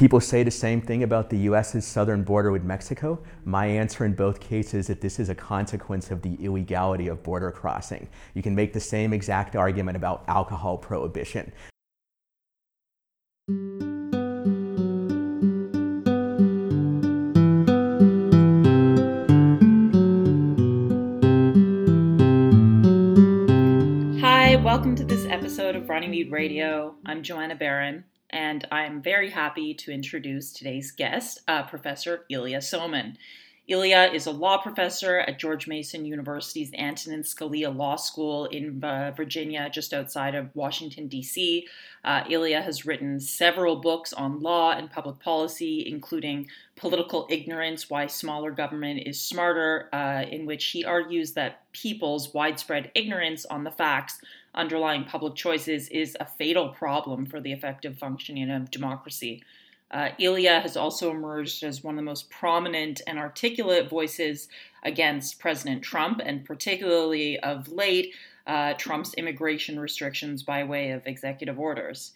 People say the same thing about the US's southern border with Mexico. My answer in both cases is that this is a consequence of the illegality of border crossing. You can make the same exact argument about alcohol prohibition. Hi, welcome to this episode of Runnymede Radio. I'm Joanna Baron and I'm very happy to introduce today's guest, uh, Professor Ilya Somin. Ilya is a law professor at George Mason University's Antonin Scalia Law School in uh, Virginia, just outside of Washington, D.C. Uh, Ilya has written several books on law and public policy, including Political Ignorance Why Smaller Government is Smarter, uh, in which he argues that people's widespread ignorance on the facts underlying public choices is a fatal problem for the effective functioning of democracy. Uh, Ilya has also emerged as one of the most prominent and articulate voices against President Trump, and particularly of late, uh, Trump's immigration restrictions by way of executive orders.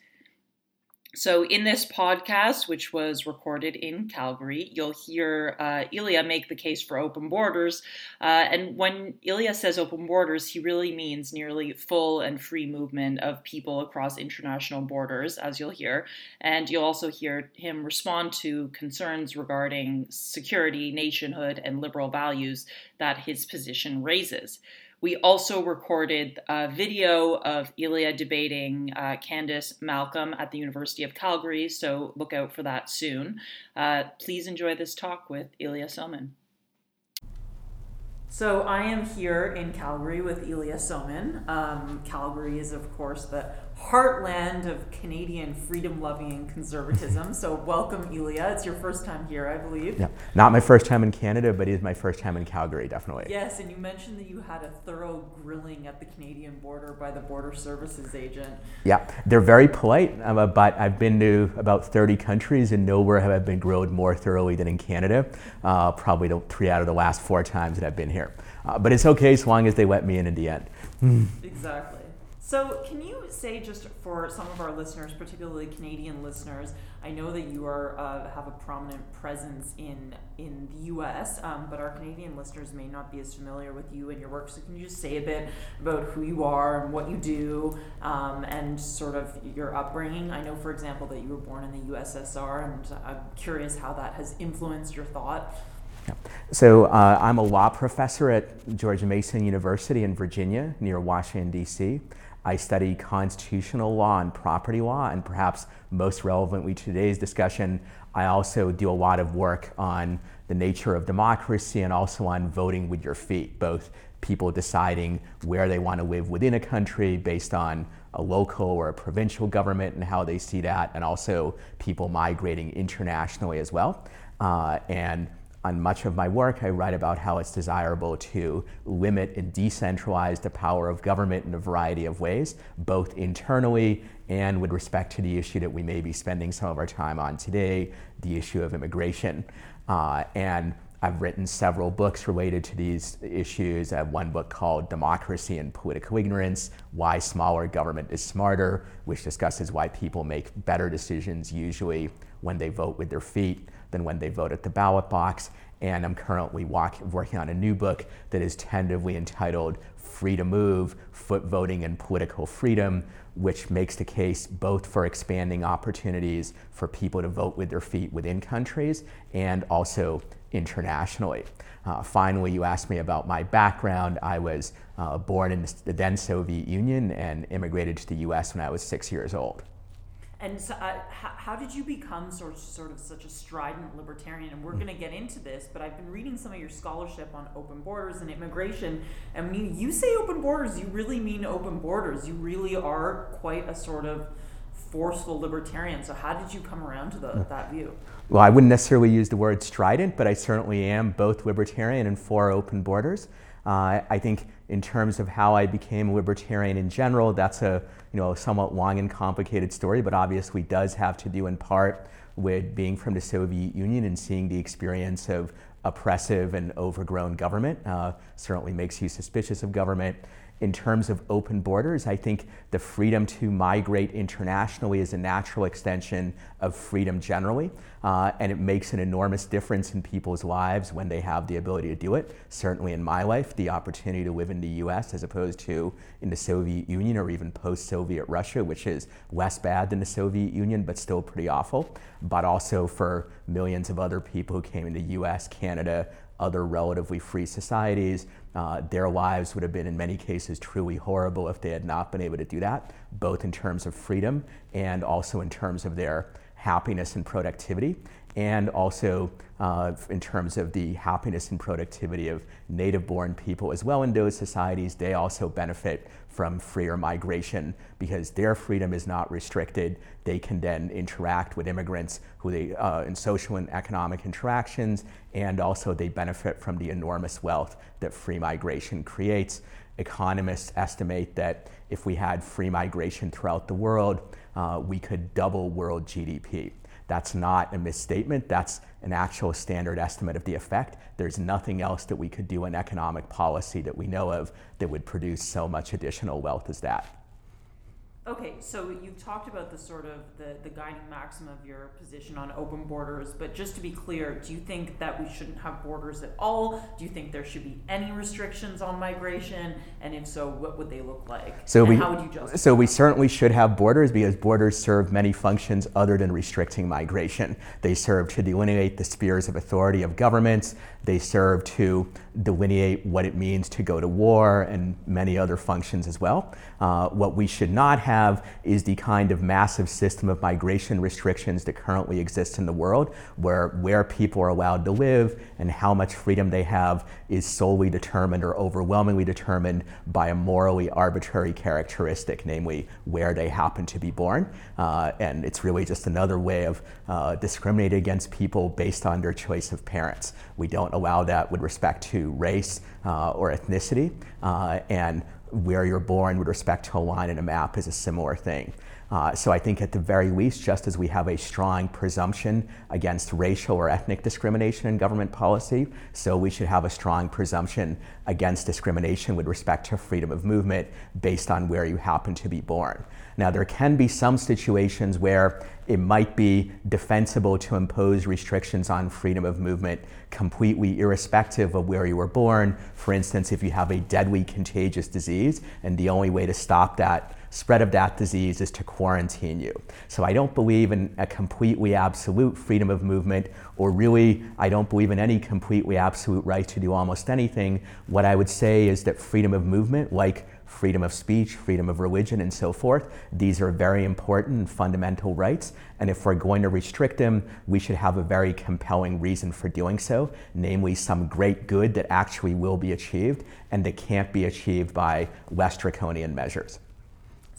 So, in this podcast, which was recorded in Calgary, you'll hear uh, Ilya make the case for open borders. Uh, and when Ilya says open borders, he really means nearly full and free movement of people across international borders, as you'll hear. And you'll also hear him respond to concerns regarding security, nationhood, and liberal values that his position raises. We also recorded a video of Ilya debating uh, Candice Malcolm at the University of Calgary, so look out for that soon. Uh, please enjoy this talk with Ilya Somin. So I am here in Calgary with Ilya Somin. Um, Calgary is, of course, the heartland of Canadian freedom loving conservatism. So welcome, Ilya. It's your first time here, I believe. Yeah, not my first time in Canada, but it is my first time in Calgary, definitely. Yes, and you mentioned that you had a thorough grilling at the Canadian border by the Border Services agent. Yeah, they're very polite, uh, but I've been to about 30 countries and nowhere have I been grilled more thoroughly than in Canada. Uh, probably the three out of the last four times that I've been here. Uh, but it's okay as long as they let me in in the end. exactly. So, can you say just for some of our listeners, particularly Canadian listeners, I know that you are uh, have a prominent presence in in the U.S., um, but our Canadian listeners may not be as familiar with you and your work. So, can you just say a bit about who you are and what you do, um, and sort of your upbringing? I know, for example, that you were born in the USSR, and I'm curious how that has influenced your thought. So uh, I'm a law professor at George Mason University in Virginia, near Washington, D.C. I study constitutional law and property law, and perhaps most relevantly to today's discussion, I also do a lot of work on the nature of democracy and also on voting with your feet, both people deciding where they want to live within a country based on a local or a provincial government and how they see that, and also people migrating internationally as well. Uh, and on much of my work, I write about how it's desirable to limit and decentralize the power of government in a variety of ways, both internally and with respect to the issue that we may be spending some of our time on today, the issue of immigration. Uh, and I've written several books related to these issues. I have one book called Democracy and Political Ignorance Why Smaller Government is Smarter, which discusses why people make better decisions usually when they vote with their feet than when they vote at the ballot box. And I'm currently walk, working on a new book that is tentatively entitled Free to Move Foot Voting and Political Freedom, which makes the case both for expanding opportunities for people to vote with their feet within countries and also internationally. Uh, finally, you asked me about my background. I was uh, born in the then Soviet Union and immigrated to the US when I was six years old. And so, uh, how, how, did you become sort of, sort of such a strident libertarian? And we're mm. going to get into this, but I've been reading some of your scholarship on open borders and immigration. And when you, you say open borders, you really mean open borders. You really are quite a sort of forceful libertarian. So, how did you come around to the, mm. that view? Well, I wouldn't necessarily use the word strident, but I certainly am both libertarian and for open borders. Uh, I think in terms of how I became a libertarian in general, that's a you know a somewhat long and complicated story, but obviously does have to do in part with being from the Soviet Union and seeing the experience of oppressive and overgrown government. Uh, certainly makes you suspicious of government. In terms of open borders, I think the freedom to migrate internationally is a natural extension of freedom generally. Uh, and it makes an enormous difference in people's lives when they have the ability to do it. Certainly in my life, the opportunity to live in the US as opposed to in the Soviet Union or even post Soviet Russia, which is less bad than the Soviet Union, but still pretty awful. But also for millions of other people who came into US, Canada, other relatively free societies. Uh, their lives would have been, in many cases, truly horrible if they had not been able to do that, both in terms of freedom and also in terms of their happiness and productivity, and also uh, in terms of the happiness and productivity of native born people as well in those societies. They also benefit from freer migration because their freedom is not restricted. They can then interact with immigrants who they uh, in social and economic interactions, and also they benefit from the enormous wealth that free migration creates. Economists estimate that if we had free migration throughout the world, uh, we could double world GDP. That's not a misstatement, that's an actual standard estimate of the effect. There's nothing else that we could do in economic policy that we know of that would produce so much additional wealth as that. Okay, so you've talked about the sort of the, the guiding maxim of your position on open borders, but just to be clear, do you think that we shouldn't have borders at all? Do you think there should be any restrictions on migration? And if so, what would they look like? So and we, how would you justify? So we certainly should have borders because borders serve many functions other than restricting migration. They serve to delineate the spheres of authority of governments. They serve to delineate what it means to go to war and many other functions as well. Uh, what we should not have is the kind of massive system of migration restrictions that currently exists in the world, where where people are allowed to live and how much freedom they have is solely determined or overwhelmingly determined by a morally arbitrary characteristic, namely where they happen to be born. Uh, and it's really just another way of uh, discriminating against people based on their choice of parents. We don't allow that with respect to race uh, or ethnicity. Uh, and where you're born with respect to a line in a map is a similar thing. Uh, so I think at the very least, just as we have a strong presumption against racial or ethnic discrimination in government policy, so we should have a strong presumption against discrimination with respect to freedom of movement based on where you happen to be born. Now, there can be some situations where it might be defensible to impose restrictions on freedom of movement completely irrespective of where you were born. For instance, if you have a deadly contagious disease, and the only way to stop that spread of that disease is to quarantine you. So I don't believe in a completely absolute freedom of movement, or really, I don't believe in any completely absolute right to do almost anything. What I would say is that freedom of movement, like freedom of speech, freedom of religion, and so forth. These are very important fundamental rights. And if we're going to restrict them, we should have a very compelling reason for doing so, namely some great good that actually will be achieved and that can't be achieved by less draconian measures.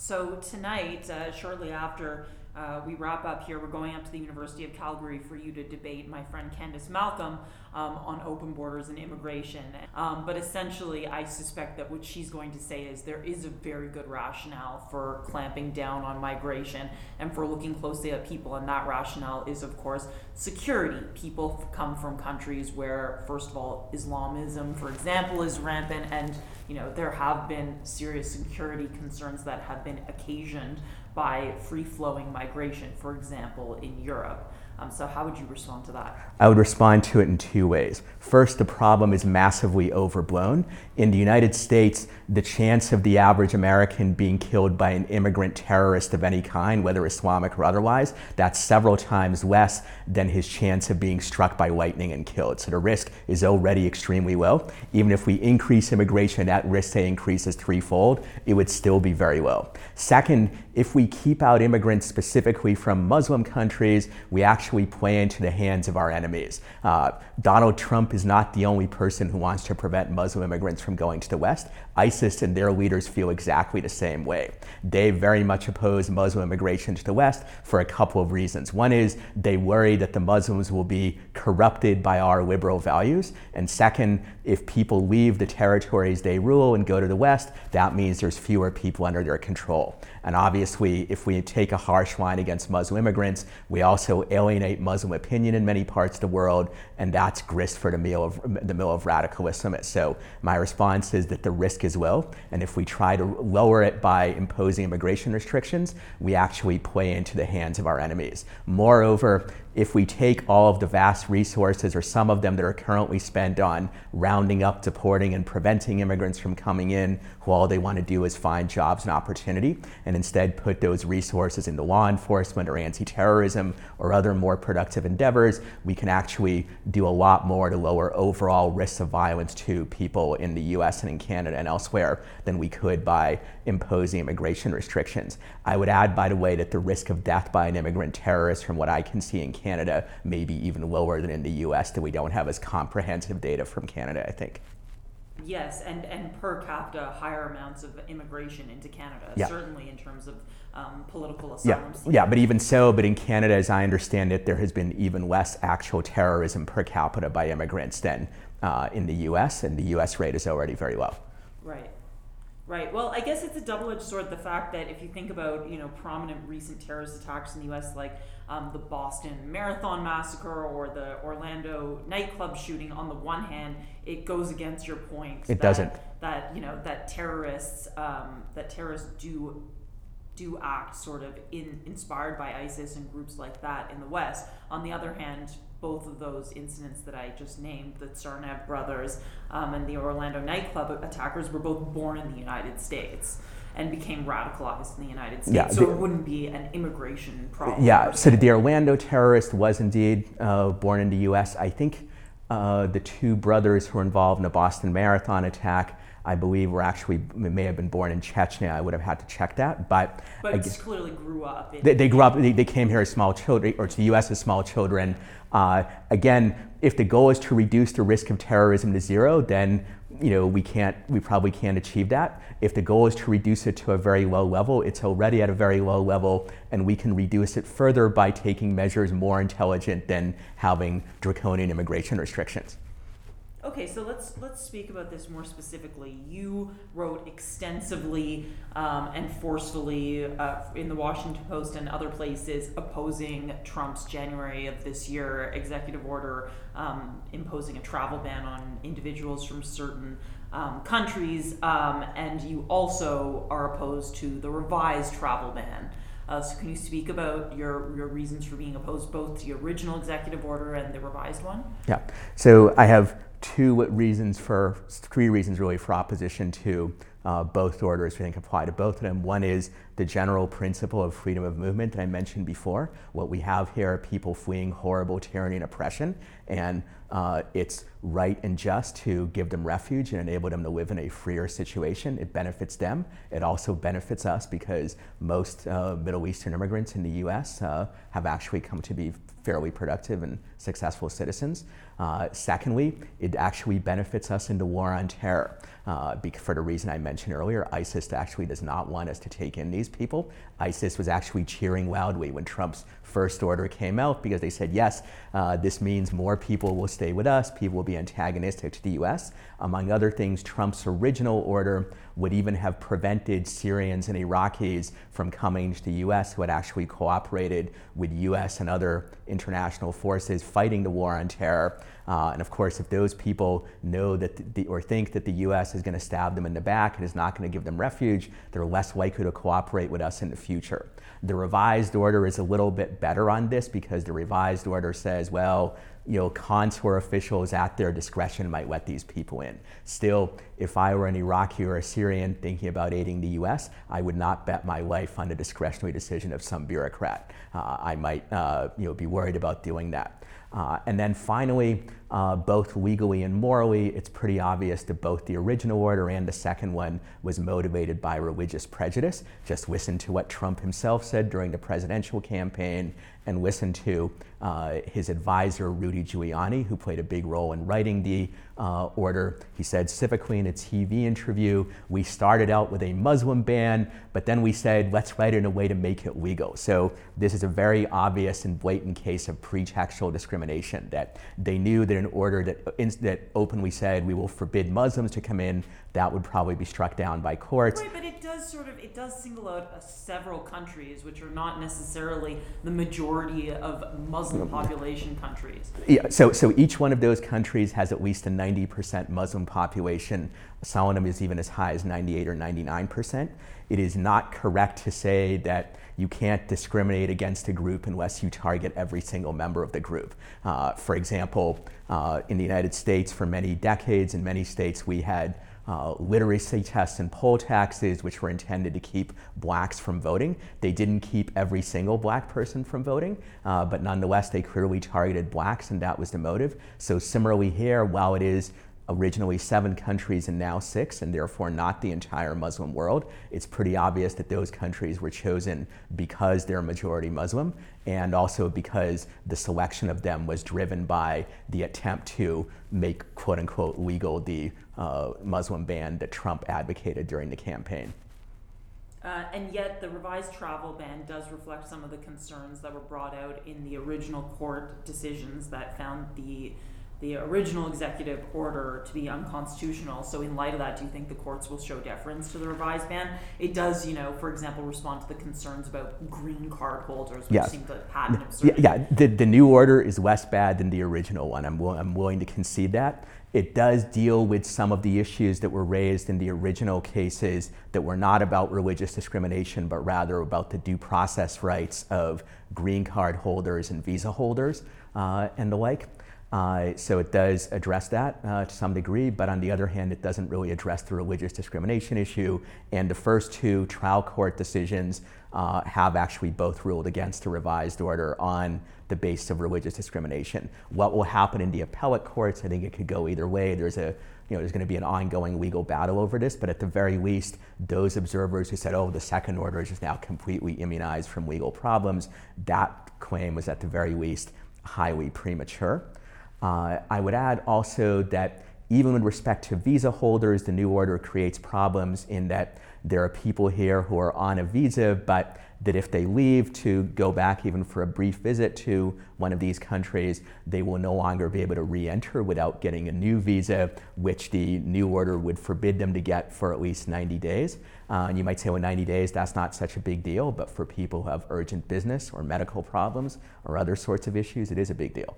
So, tonight, uh, shortly after uh, we wrap up here. We're going up to the University of Calgary for you to debate my friend Candice Malcolm um, on open borders and immigration. Um, but essentially, I suspect that what she's going to say is there is a very good rationale for clamping down on migration and for looking closely at people. And that rationale is, of course, security. People come from countries where, first of all, Islamism, for example, is rampant, and you know there have been serious security concerns that have been occasioned by free flowing migration, for example, in Europe. Um, so, how would you respond to that? I would respond to it in two ways. First, the problem is massively overblown. In the United States, the chance of the average American being killed by an immigrant terrorist of any kind, whether Islamic or otherwise, that's several times less than his chance of being struck by lightning and killed. So the risk is already extremely low. Even if we increase immigration, that risk say increases threefold, it would still be very low. Second, if we keep out immigrants specifically from Muslim countries, we actually play into the hands of our enemies. Uh, Donald Trump is not the only person who wants to prevent Muslim immigrants from going to the West. ISIS and their leaders feel exactly the same way. They very much oppose Muslim immigration to the West for a couple of reasons. One is they worry that the Muslims will be corrupted by our liberal values. And second, if people leave the territories they rule and go to the West, that means there's fewer people under their control. And obviously, if we take a harsh line against Muslim immigrants, we also alienate Muslim opinion in many parts of the world, and that's grist for the mill of, the mill of radical. So my response is that the risk is well. and if we try to lower it by imposing immigration restrictions, we actually play into the hands of our enemies. Moreover, if we take all of the vast resources or some of them that are currently spent on rounding up, deporting, and preventing immigrants from coming in, who all they want to do is find jobs and opportunity, and instead put those resources into law enforcement or anti terrorism or other more productive endeavors, we can actually do a lot more to lower overall risks of violence to people in the US and in Canada and elsewhere than we could by imposing immigration restrictions. I would add, by the way, that the risk of death by an immigrant terrorist, from what I can see in Canada, may be even lower than in the US, that we don't have as comprehensive data from Canada, I think. Yes, and, and per capita, higher amounts of immigration into Canada, yeah. certainly in terms of um, political asylum. Yeah. yeah, but even so, but in Canada, as I understand it, there has been even less actual terrorism per capita by immigrants than uh, in the US, and the US rate is already very low. Right. Right. Well, I guess it's a double-edged sword. The fact that if you think about you know prominent recent terrorist attacks in the U.S., like um, the Boston Marathon massacre or the Orlando nightclub shooting, on the one hand, it goes against your point. It that, doesn't. That you know that terrorists um, that terrorists do do act sort of in inspired by ISIS and groups like that in the West. On the other hand, both of those incidents that I just named, the Tsarnaev brothers um, and the Orlando nightclub attackers, were both born in the United States and became radicalized in the United States. Yeah, so the, it wouldn't be an immigration problem. Yeah, so the Orlando terrorist was indeed uh, born in the U.S. I think uh, the two brothers who were involved in the Boston Marathon attack I believe were actually may have been born in Chechnya. I would have had to check that, but but guess, clearly grew up. They, they, grew up. They, they, came here as small children, or to the U.S. as small children. Uh, again, if the goal is to reduce the risk of terrorism to zero, then you know we can't. We probably can't achieve that. If the goal is to reduce it to a very low level, it's already at a very low level, and we can reduce it further by taking measures more intelligent than having draconian immigration restrictions. Okay, so let's let's speak about this more specifically. You wrote extensively um, and forcefully uh, in the Washington Post and other places opposing Trump's January of this year executive order um, imposing a travel ban on individuals from certain um, countries, um, and you also are opposed to the revised travel ban. Uh, so, can you speak about your, your reasons for being opposed both to the original executive order and the revised one? Yeah. So, I have two reasons for, three reasons really for opposition to uh, both orders we think apply to both of them. One is the general principle of freedom of movement that I mentioned before. What we have here are people fleeing horrible tyranny and oppression, and uh, it's right and just to give them refuge and enable them to live in a freer situation. It benefits them. It also benefits us because most uh, Middle Eastern immigrants in the US uh, have actually come to be fairly productive and successful citizens. Uh, secondly, it actually benefits us in the war on terror. Uh, for the reason I mentioned earlier, ISIS actually does not want us to take in these people. ISIS was actually cheering loudly when Trump's first order came out because they said, yes, uh, this means more people will stay with us, people will be antagonistic to the US. Among other things, Trump's original order would even have prevented Syrians and Iraqis from coming to the US who had actually cooperated with US and other international forces fighting the war on terror. Uh, and of course, if those people know that the, or think that the US is going to stab them in the back and is not going to give them refuge, they're less likely to cooperate with us in the future. The revised order is a little bit better on this because the revised order says, well, you know, consular officials at their discretion might let these people in. Still, if I were an Iraqi or a Syrian thinking about aiding the US, I would not bet my life on the discretionary decision of some bureaucrat. Uh, I might uh, you know, be worried about doing that. Uh, and then finally, uh, both legally and morally, it's pretty obvious that both the original order and the second one was motivated by religious prejudice. Just listen to what Trump himself said during the presidential campaign and listen to uh, his advisor, Rudy Giuliani, who played a big role in writing the uh, order. He said civically in a TV interview, we started out with a Muslim ban, but then we said, let's write it in a way to make it legal. So this is a very obvious and blatant case of pretextual discrimination that they knew that an order that, that openly said we will forbid Muslims to come in, that would probably be struck down by courts. Right, but it does sort of it does single out uh, several countries which are not necessarily the majority of Muslim population countries. Yeah, so so each one of those countries has at least a 90% Muslim population. Them is even as high as 98 or 99%. It is not correct to say that you can't discriminate against a group unless you target every single member of the group. Uh, for example, uh, in the United States, for many decades, in many states, we had uh, literacy tests and poll taxes, which were intended to keep blacks from voting. They didn't keep every single black person from voting, uh, but nonetheless, they clearly targeted blacks, and that was the motive. So, similarly, here, while it is originally seven countries and now six, and therefore not the entire Muslim world. It's pretty obvious that those countries were chosen because they're majority Muslim and also because the selection of them was driven by the attempt to make quote unquote legal the uh, Muslim ban that Trump advocated during the campaign. Uh, and yet, the revised travel ban does reflect some of the concerns that were brought out in the original court decisions that found the the original executive order to be unconstitutional. So, in light of that, do you think the courts will show deference to the revised ban? It does, you know, for example, respond to the concerns about green card holders, which yes. seem to patent absurdity. Yeah, yeah. The, the new order is less bad than the original one. I'm, I'm willing to concede that. It does deal with some of the issues that were raised in the original cases that were not about religious discrimination, but rather about the due process rights of green card holders and visa holders uh, and the like. Uh, so it does address that uh, to some degree, but on the other hand, it doesn't really address the religious discrimination issue. And the first two trial court decisions uh, have actually both ruled against the revised order on the basis of religious discrimination. What will happen in the appellate courts? I think it could go either way. There's a you know, there's going to be an ongoing legal battle over this, but at the very least, those observers who said, oh, the second order is just now completely immunized from legal problems, that claim was at the very least highly premature. Uh, I would add also that even with respect to visa holders, the new order creates problems in that there are people here who are on a visa, but that if they leave to go back even for a brief visit to one of these countries, they will no longer be able to re enter without getting a new visa, which the new order would forbid them to get for at least 90 days. Uh, and you might say, well, 90 days, that's not such a big deal, but for people who have urgent business or medical problems or other sorts of issues, it is a big deal.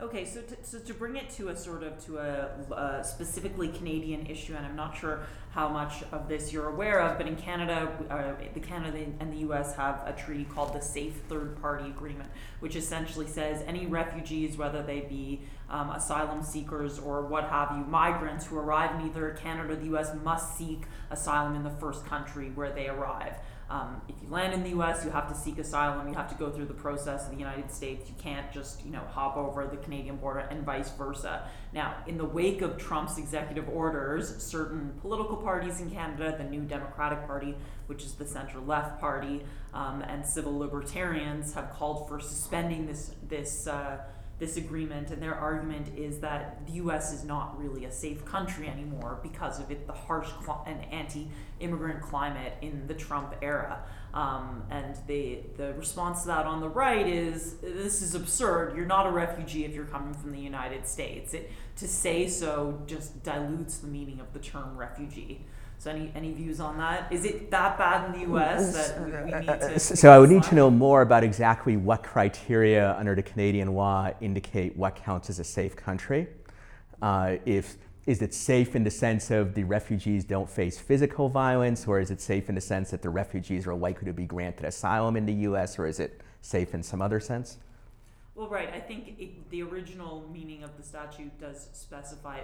Okay, so to, so to bring it to a sort of to a, a, specifically Canadian issue, and I'm not sure how much of this you're aware of, but in Canada, uh, the Canada and the U.S. have a treaty called the Safe Third Party Agreement, which essentially says any refugees, whether they be um, asylum seekers or what have you, migrants who arrive in either Canada or the U.S. must seek asylum in the first country where they arrive. Um, if you land in the U.S., you have to seek asylum. You have to go through the process in the United States. You can't just, you know, hop over the Canadian border and vice versa. Now, in the wake of Trump's executive orders, certain political parties in Canada, the New Democratic Party, which is the center-left party, um, and civil libertarians, have called for suspending this this. Uh, this agreement, and their argument is that the U.S. is not really a safe country anymore because of it, the harsh cl- and anti-immigrant climate in the Trump era. Um, and the the response to that on the right is this is absurd. You're not a refugee if you're coming from the United States. It, to say so just dilutes the meaning of the term refugee. So any, any views on that? Is it that bad in the U.S. that we, we need to? So I would need to know more about exactly what criteria under the Canadian law indicate what counts as a safe country. Uh, if is it safe in the sense of the refugees don't face physical violence, or is it safe in the sense that the refugees are likely to be granted asylum in the U.S., or is it safe in some other sense? Well, right. I think it, the original meaning of the statute does specify,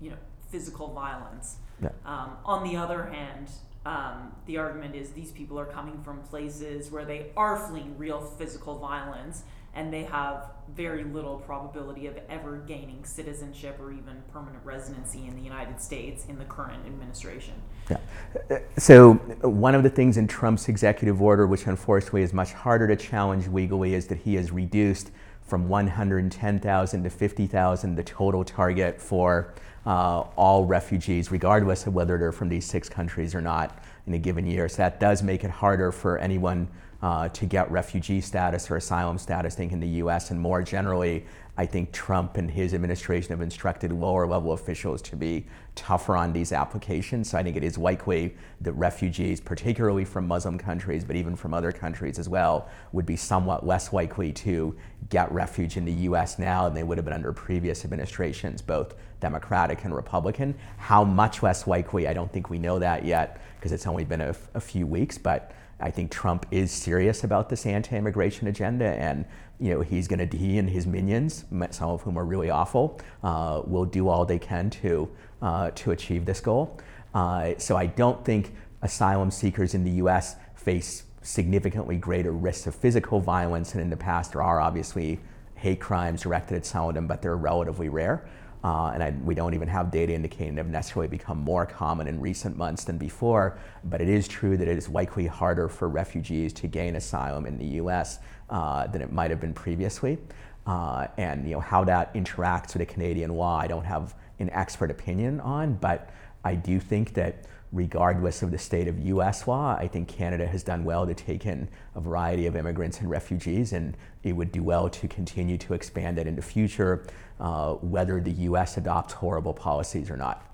you know, physical violence. Yeah. Um, on the other hand, um, the argument is these people are coming from places where they are fleeing real physical violence and they have very little probability of ever gaining citizenship or even permanent residency in the United States in the current administration. Yeah. So, one of the things in Trump's executive order, which unfortunately is much harder to challenge legally, is that he has reduced from 110,000 to 50,000 the total target for uh, all refugees, regardless of whether they're from these six countries or not in a given year. So that does make it harder for anyone uh, to get refugee status or asylum status, I think, in the US. And more generally, I think Trump and his administration have instructed lower level officials to be tougher on these applications. So I think it is likely that refugees, particularly from Muslim countries, but even from other countries as well, would be somewhat less likely to get refuge in the US now than they would have been under previous administrations, both Democratic and Republican. How much less likely, I don't think we know that yet because it's only been a, a few weeks, but I think Trump is serious about this anti-immigration agenda, and you know he's going to he and his minions, some of whom are really awful, uh, will do all they can to uh, to achieve this goal. Uh, so I don't think asylum seekers in the U.S. face significantly greater risks of physical violence, and in the past there are obviously hate crimes directed at some of them, but they're relatively rare. Uh, and I, we don't even have data indicating they've necessarily become more common in recent months than before. But it is true that it is likely harder for refugees to gain asylum in the U.S. Uh, than it might have been previously. Uh, and you know how that interacts with the Canadian law, I don't have an expert opinion on, but I do think that regardless of the state of US law, I think Canada has done well to take in a variety of immigrants and refugees, and it would do well to continue to expand that in the future, uh, whether the US adopts horrible policies or not.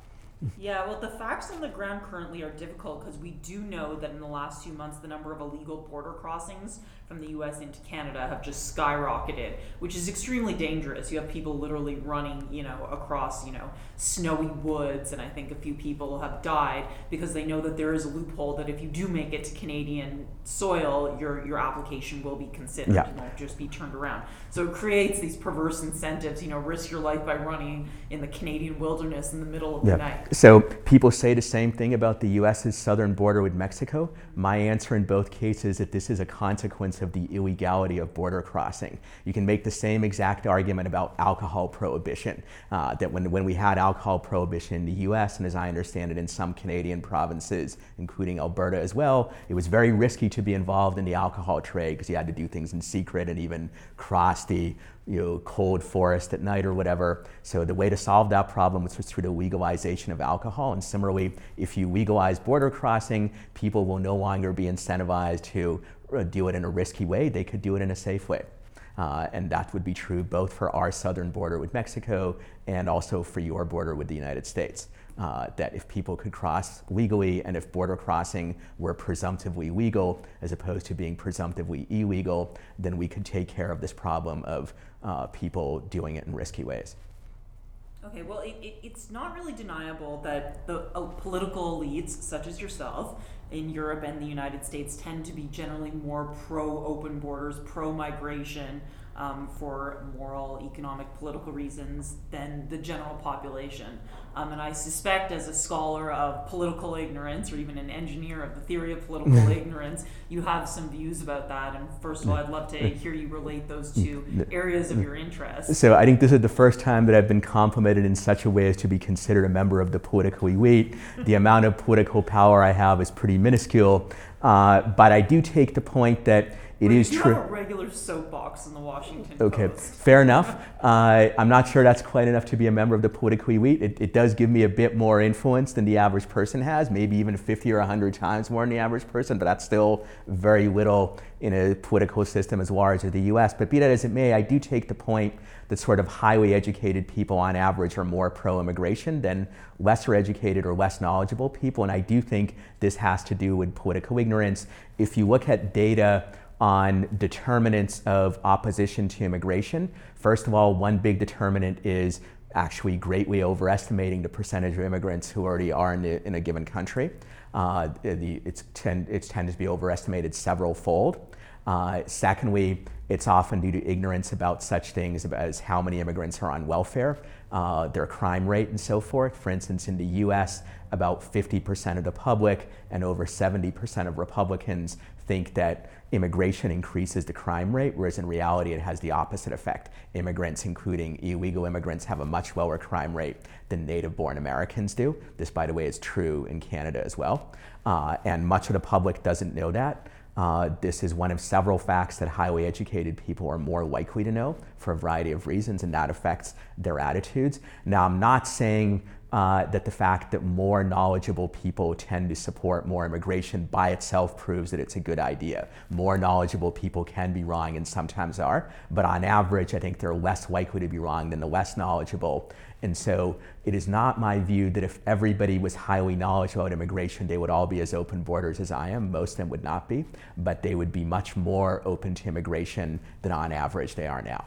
Yeah, well, the facts on the ground currently are difficult because we do know that in the last few months, the number of illegal border crossings from the US into Canada have just skyrocketed, which is extremely dangerous. You have people literally running, you know, across, you know, snowy woods, and I think a few people have died because they know that there is a loophole that if you do make it to Canadian soil, your your application will be considered. Yeah. It won't just be turned around. So it creates these perverse incentives, you know, risk your life by running in the Canadian wilderness in the middle of yeah. the night. So people say the same thing about the US's southern border with Mexico. My answer in both cases is that this is a consequence of the illegality of border crossing. You can make the same exact argument about alcohol prohibition. Uh, that when, when we had alcohol prohibition in the US, and as I understand it, in some Canadian provinces, including Alberta as well, it was very risky to be involved in the alcohol trade because you had to do things in secret and even cross the you know, cold forest at night or whatever. So the way to solve that problem was through the legalization of alcohol. And similarly, if you legalize border crossing, people will no longer be incentivized to uh, do it in a risky way. They could do it in a safe way. Uh, and that would be true both for our southern border with Mexico and also for your border with the United States. Uh, that if people could cross legally and if border crossing were presumptively legal as opposed to being presumptively illegal, then we could take care of this problem of uh, people doing it in risky ways. Okay, well, it, it, it's not really deniable that the uh, political elites, such as yourself, in Europe and the United States, tend to be generally more pro open borders, pro migration, um, for moral, economic, political reasons than the general population. Um, and I suspect, as a scholar of political ignorance, or even an engineer of the theory of political ignorance, you have some views about that. And first of all, I'd love to hear you relate those two areas of your interest. So I think this is the first time that I've been complimented in such a way as to be considered a member of the political elite. the amount of political power I have is pretty minuscule. Uh, but I do take the point that it is true. Have a regular soapbox in the Washington okay, Post. fair enough. Uh, I'm not sure that's quite enough to be a member of the political elite. It, it, does give me a bit more influence than the average person has, maybe even 50 or 100 times more than the average person, but that's still very little in a political system as large as the U.S. But be that as it may, I do take the point that sort of highly educated people on average are more pro-immigration than lesser educated or less knowledgeable people, and I do think this has to do with political ignorance. If you look at data on determinants of opposition to immigration. First of all, one big determinant is actually greatly overestimating the percentage of immigrants who already are in, the, in a given country. Uh, the, it's, tend, it's tended to be overestimated several fold. Uh, secondly, it's often due to ignorance about such things as how many immigrants are on welfare, uh, their crime rate, and so forth. For instance, in the US, about 50% of the public and over 70% of Republicans think that immigration increases the crime rate, whereas in reality it has the opposite effect. Immigrants, including illegal immigrants, have a much lower crime rate than native born Americans do. This, by the way, is true in Canada as well. Uh, and much of the public doesn't know that. Uh, this is one of several facts that highly educated people are more likely to know for a variety of reasons, and that affects their attitudes. Now, I'm not saying uh, that the fact that more knowledgeable people tend to support more immigration by itself proves that it's a good idea. More knowledgeable people can be wrong and sometimes are, but on average, I think they're less likely to be wrong than the less knowledgeable. And so it is not my view that if everybody was highly knowledgeable about immigration, they would all be as open borders as I am. Most of them would not be, but they would be much more open to immigration than on average they are now.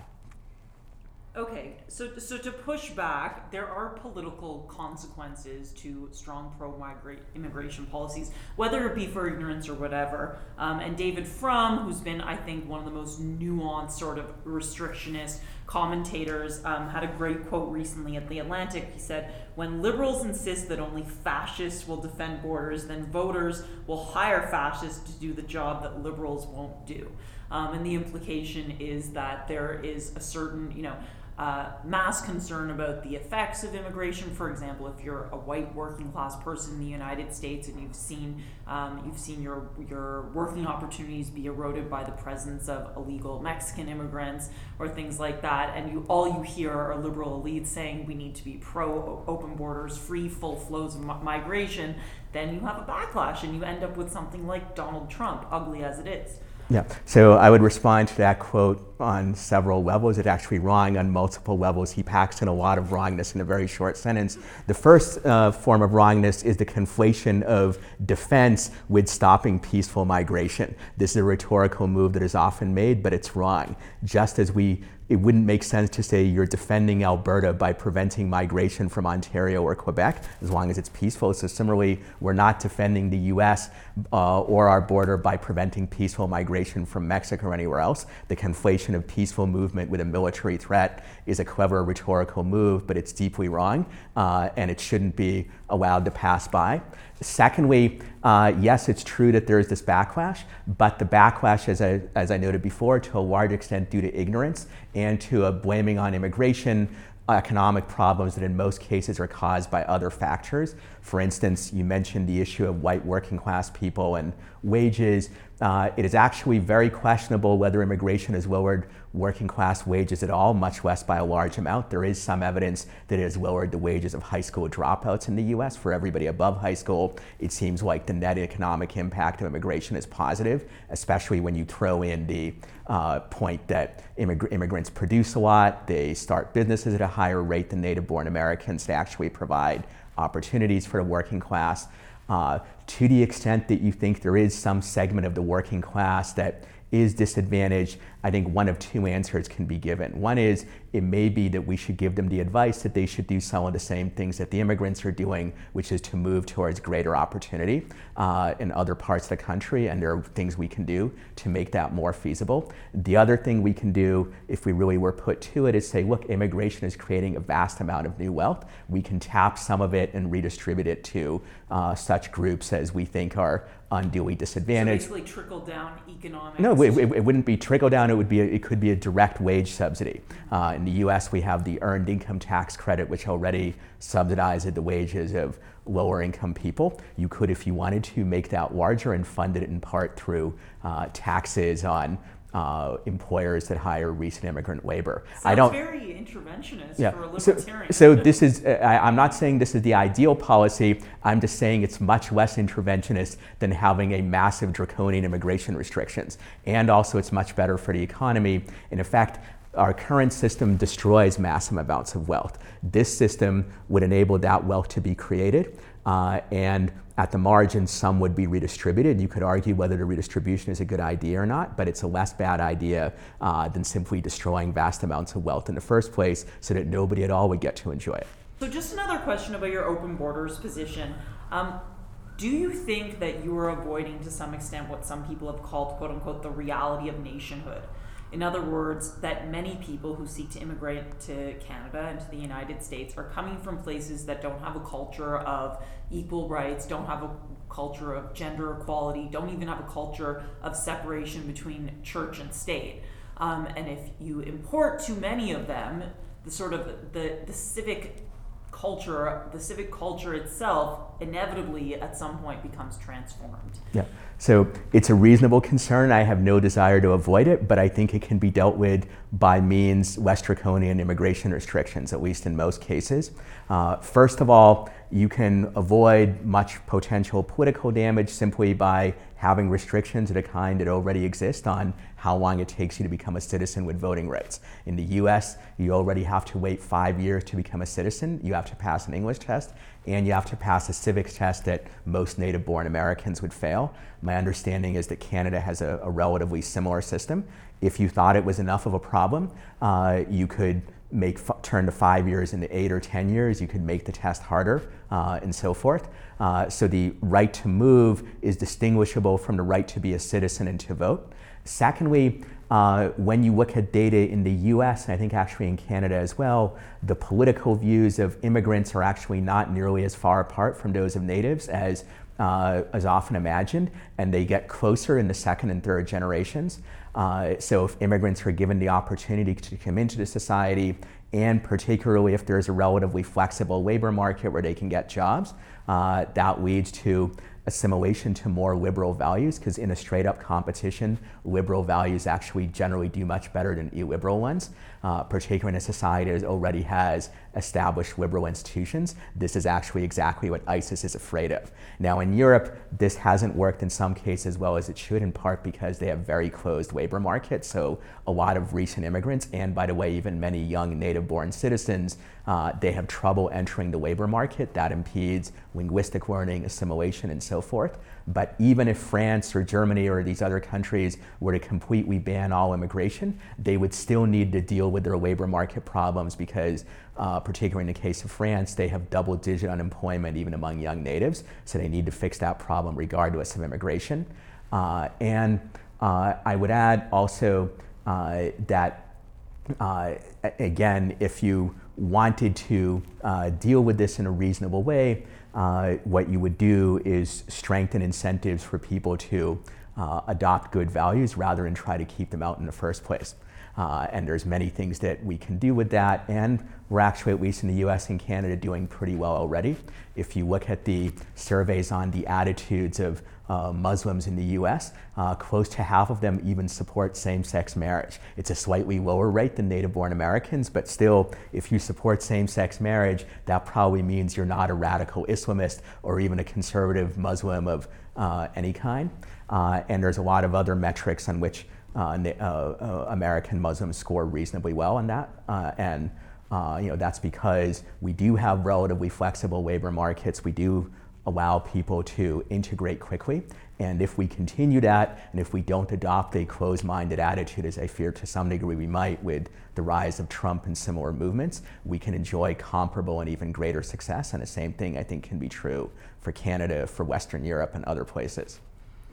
Okay, so so to push back, there are political consequences to strong pro-migrate immigration policies, whether it be for ignorance or whatever. Um, and David Frum, who's been, I think, one of the most nuanced sort of restrictionist commentators, um, had a great quote recently at the Atlantic. He said, "When liberals insist that only fascists will defend borders, then voters will hire fascists to do the job that liberals won't do." Um, and the implication is that there is a certain, you know uh, mass concern about the effects of immigration. For example, if you're a white working class person in the United States and you've seen um, you've seen your your working opportunities be eroded by the presence of illegal Mexican immigrants or things like that, and you all you hear are liberal elites saying we need to be pro open borders, free full flows of migration, then you have a backlash and you end up with something like Donald Trump, ugly as it is. Yeah, so I would respond to that quote on several levels. It's actually wrong on multiple levels. He packs in a lot of wrongness in a very short sentence. The first uh, form of wrongness is the conflation of defense with stopping peaceful migration. This is a rhetorical move that is often made, but it's wrong. Just as we it wouldn't make sense to say you're defending Alberta by preventing migration from Ontario or Quebec, as long as it's peaceful. So, similarly, we're not defending the US uh, or our border by preventing peaceful migration from Mexico or anywhere else. The conflation of peaceful movement with a military threat is a clever rhetorical move, but it's deeply wrong, uh, and it shouldn't be allowed to pass by. Secondly, uh, yes, it's true that there is this backlash, but the backlash, as I, as I noted before, to a large extent due to ignorance and to a blaming on immigration, economic problems that in most cases are caused by other factors. For instance, you mentioned the issue of white working class people and wages. Uh, it is actually very questionable whether immigration has lowered working class wages at all, much less by a large amount. There is some evidence that it has lowered the wages of high school dropouts in the US. For everybody above high school, it seems like the net economic impact of immigration is positive, especially when you throw in the uh, point that immig- immigrants produce a lot, they start businesses at a higher rate than native born Americans, they actually provide opportunities for the working class. Uh, to the extent that you think there is some segment of the working class that is disadvantaged, I think one of two answers can be given. One is it may be that we should give them the advice that they should do some of the same things that the immigrants are doing, which is to move towards greater opportunity uh, in other parts of the country, and there are things we can do to make that more feasible. The other thing we can do, if we really were put to it, is say, look, immigration is creating a vast amount of new wealth. We can tap some of it and redistribute it to uh, such groups as we think are unduly disadvantaged. So basically, trickle down economics. No, it, it, it, wouldn't be trickle down. It would be a, it could be a direct wage subsidy. Uh, in the U.S., we have the earned income tax credit, which already subsidizes the wages of lower income people. You could, if you wanted to, make that larger and fund it in part through uh, taxes on uh, employers that hire recent immigrant labor. Sounds I don't very interventionist yeah. for a libertarian. So, so this is I, I'm not saying this is the ideal policy. I'm just saying it's much less interventionist than having a massive draconian immigration restrictions, and also it's much better for the economy. And in fact, our current system destroys massive amounts of wealth. This system would enable that wealth to be created, uh, and at the margin, some would be redistributed. You could argue whether the redistribution is a good idea or not, but it's a less bad idea uh, than simply destroying vast amounts of wealth in the first place so that nobody at all would get to enjoy it. So, just another question about your open borders position. Um, do you think that you are avoiding to some extent what some people have called, quote unquote, the reality of nationhood? In other words, that many people who seek to immigrate to Canada and to the United States are coming from places that don't have a culture of equal rights, don't have a culture of gender equality, don't even have a culture of separation between church and state. Um, and if you import too many of them, the sort of the, the civic culture, the civic culture itself, inevitably at some point becomes transformed. Yeah. So it's a reasonable concern. I have no desire to avoid it, but I think it can be dealt with by means less draconian immigration restrictions, at least in most cases. Uh, first of all, you can avoid much potential political damage simply by having restrictions of the kind that already exist on how long it takes you to become a citizen with voting rights. In the US, you already have to wait five years to become a citizen. You have to pass an English test, and you have to pass a civics test that most native born Americans would fail. My understanding is that Canada has a, a relatively similar system. If you thought it was enough of a problem, uh, you could make turn to five years into eight or ten years. You could make the test harder uh, and so forth. Uh, so the right to move is distinguishable from the right to be a citizen and to vote. Secondly, uh, when you look at data in the US, and I think actually in Canada as well, the political views of immigrants are actually not nearly as far apart from those of natives as, uh, as often imagined, and they get closer in the second and third generations. Uh, so if immigrants are given the opportunity to come into the society, and particularly if there's a relatively flexible labor market where they can get jobs, uh, that leads to assimilation to more liberal values because in a straight up competition, liberal values actually generally do much better than illiberal ones, uh, particularly in a society that already has established liberal institutions. This is actually exactly what ISIS is afraid of. Now, in Europe, this hasn't worked in some cases as well as it should, in part because they have very closed labor markets. So, a lot of recent immigrants, and by the way, even many young native born citizens, uh, they have trouble entering the labor market. That impedes linguistic learning, assimilation, and so forth. But even if France or Germany or these other countries were to completely ban all immigration, they would still need to deal with their labor market problems because, uh, particularly in the case of France, they have double digit unemployment even among young natives. So they need to fix that problem regardless of immigration. Uh, and uh, I would add also uh, that, uh, again, if you wanted to uh, deal with this in a reasonable way, uh, what you would do is strengthen incentives for people to uh, adopt good values rather than try to keep them out in the first place. Uh, and there's many things that we can do with that, and we're actually, at least in the US and Canada, doing pretty well already. If you look at the surveys on the attitudes of uh, Muslims in the US, uh, close to half of them even support same sex marriage. It's a slightly lower rate than native born Americans, but still, if you support same sex marriage, that probably means you're not a radical Islamist or even a conservative Muslim of uh, any kind. Uh, and there's a lot of other metrics on which uh, uh, American Muslims score reasonably well on that. And you know, that's because we do have relatively flexible labor markets. We do allow people to integrate quickly. And if we continue that, and if we don't adopt a closed minded attitude, as I fear to some degree we might with the rise of Trump and similar movements, we can enjoy comparable and even greater success. And the same thing I think can be true for Canada, for Western Europe, and other places.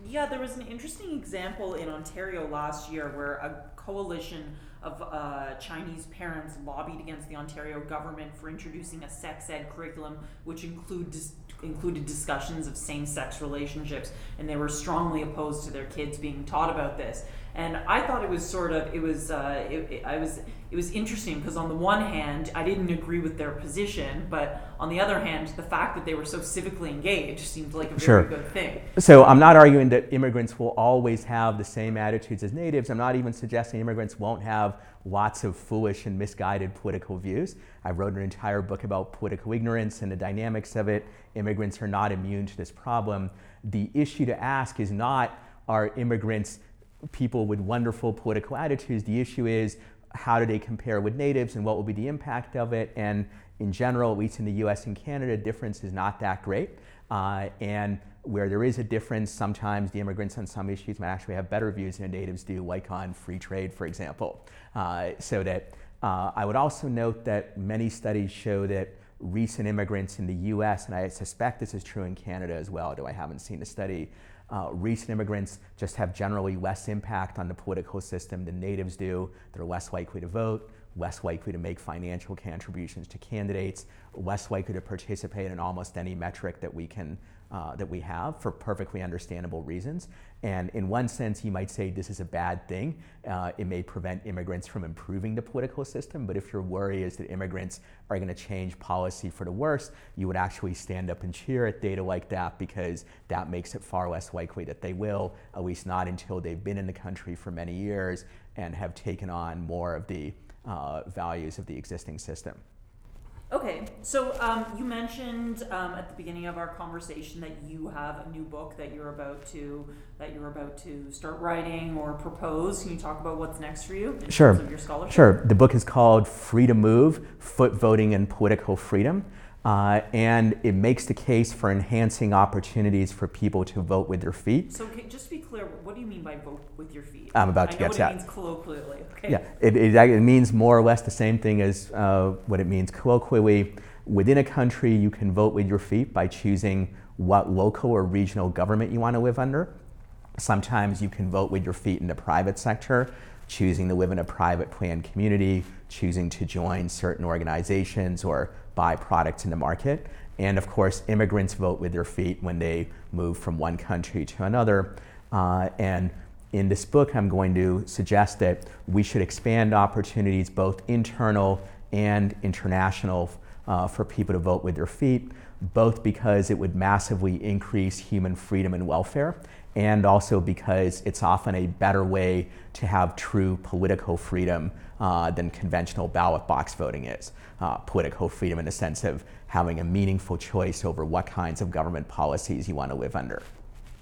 Yeah, there was an interesting example in Ontario last year where a coalition of uh, Chinese parents lobbied against the Ontario government for introducing a sex ed curriculum, which include dis- included discussions of same sex relationships, and they were strongly opposed to their kids being taught about this and I thought it was sort of it was uh, it, it, I was it was interesting because on the one hand I didn't agree with their position, but on the other hand the fact that they were so civically engaged seemed like a very sure. good thing. So I'm not arguing that immigrants will always have the same attitudes as natives. I'm not even suggesting immigrants won't have lots of foolish and misguided political views. I wrote an entire book about political ignorance and the dynamics of it. Immigrants are not immune to this problem. The issue to ask is not are immigrants people with wonderful political attitudes. The issue is how do they compare with natives and what will be the impact of it? And in general, at least in the US and Canada, difference is not that great. Uh, and where there is a difference, sometimes the immigrants on some issues might actually have better views than natives do, like on free trade, for example. Uh, so that uh, I would also note that many studies show that recent immigrants in the US, and I suspect this is true in Canada as well, though I haven't seen the study, uh, recent immigrants just have generally less impact on the political system than natives do. They're less likely to vote, less likely to make financial contributions to candidates, less likely to participate in almost any metric that we can uh, that we have for perfectly understandable reasons. And in one sense, you might say this is a bad thing. Uh, it may prevent immigrants from improving the political system, but if your worry is that immigrants are going to change policy for the worse, you would actually stand up and cheer at data like that because that makes it far less likely that they will, at least not until they've been in the country for many years and have taken on more of the uh, values of the existing system. Okay, so um, you mentioned um, at the beginning of our conversation that you have a new book that you're about to that you're about to start writing or propose. Can you talk about what's next for you? sure. Sure. The book is called Free to Move: Foot Voting and Political Freedom. Uh, and it makes the case for enhancing opportunities for people to vote with their feet. So, just to be clear, what do you mean by vote with your feet? I'm about to I get to that. Colloquially. Yeah, it, it, it, means more or less the same thing as uh, what it means colloquially. Within a country, you can vote with your feet by choosing what local or regional government you want to live under. Sometimes you can vote with your feet in the private sector, choosing to live in a private planned community, choosing to join certain organizations or buy products in the market. And of course, immigrants vote with their feet when they move from one country to another. Uh, and in this book, I'm going to suggest that we should expand opportunities, both internal and international, uh, for people to vote with their feet, both because it would massively increase human freedom and welfare, and also because it's often a better way to have true political freedom uh, than conventional ballot box voting is. Uh, political freedom in the sense of having a meaningful choice over what kinds of government policies you want to live under.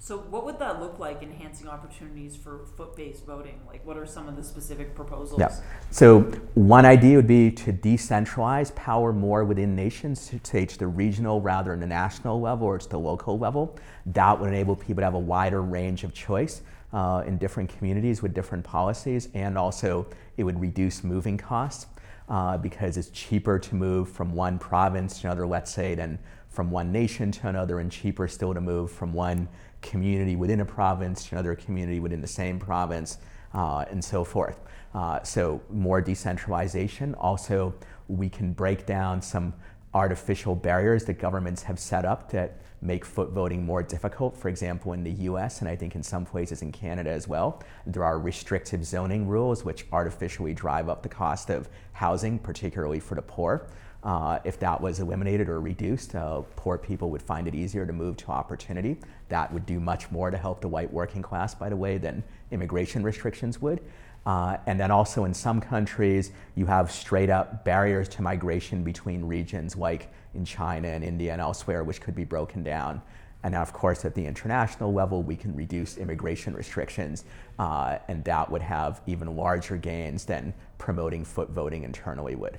So, what would that look like, enhancing opportunities for foot based voting? Like, what are some of the specific proposals? Yeah. So, one idea would be to decentralize power more within nations, to take the regional rather than the national level or to the local level. That would enable people to have a wider range of choice uh, in different communities with different policies, and also it would reduce moving costs. Uh, because it's cheaper to move from one province to another, let's say, than from one nation to another, and cheaper still to move from one community within a province to another community within the same province, uh, and so forth. Uh, so, more decentralization. Also, we can break down some artificial barriers that governments have set up that make foot voting more difficult. For example, in the US, and I think in some places in Canada as well, there are restrictive zoning rules which artificially drive up the cost of housing, particularly for the poor. Uh, if that was eliminated or reduced, uh, poor people would find it easier to move to opportunity. That would do much more to help the white working class, by the way, than immigration restrictions would. Uh, and then also in some countries, you have straight up barriers to migration between regions, like in China and India and elsewhere, which could be broken down. And of course, at the international level, we can reduce immigration restrictions, uh, and that would have even larger gains than promoting foot voting internally would.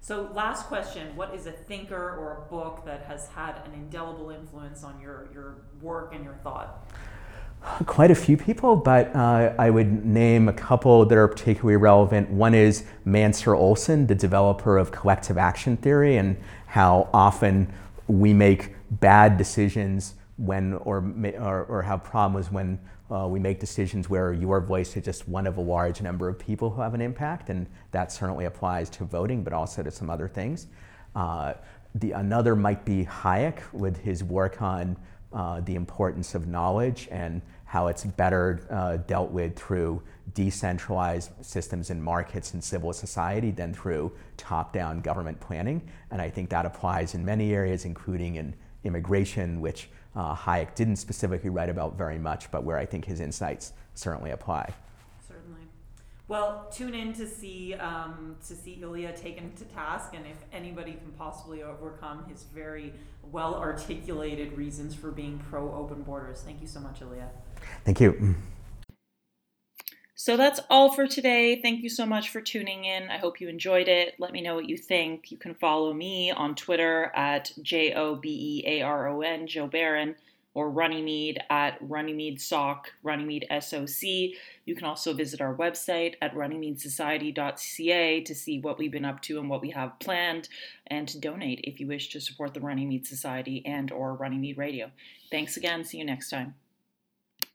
So, last question What is a thinker or a book that has had an indelible influence on your, your work and your thought? Quite a few people, but uh, I would name a couple that are particularly relevant. One is Mancur Olson, the developer of collective action theory, and how often we make bad decisions when, or, or, or have problems when uh, we make decisions where your voice is just one of a large number of people who have an impact, and that certainly applies to voting, but also to some other things. Uh, the, another might be Hayek with his work on uh, the importance of knowledge and how it's better uh, dealt with through decentralized systems and markets and civil society than through top down government planning. And I think that applies in many areas, including in immigration, which uh, Hayek didn't specifically write about very much, but where I think his insights certainly apply. Certainly. Well, tune in to see um, to see Ilya taken to task, and if anybody can possibly overcome his very well articulated reasons for being pro open borders. Thank you so much, Ilya. Thank you. So that's all for today. Thank you so much for tuning in. I hope you enjoyed it. Let me know what you think. You can follow me on Twitter at J O B E A R O N, Joe Baron, or Runnymede at Runnymede Soc, Runnymede SOC. You can also visit our website at runnymedesociety.ca to see what we've been up to and what we have planned, and to donate if you wish to support the Runnymede Society and or Runnymede Radio. Thanks again. See you next time.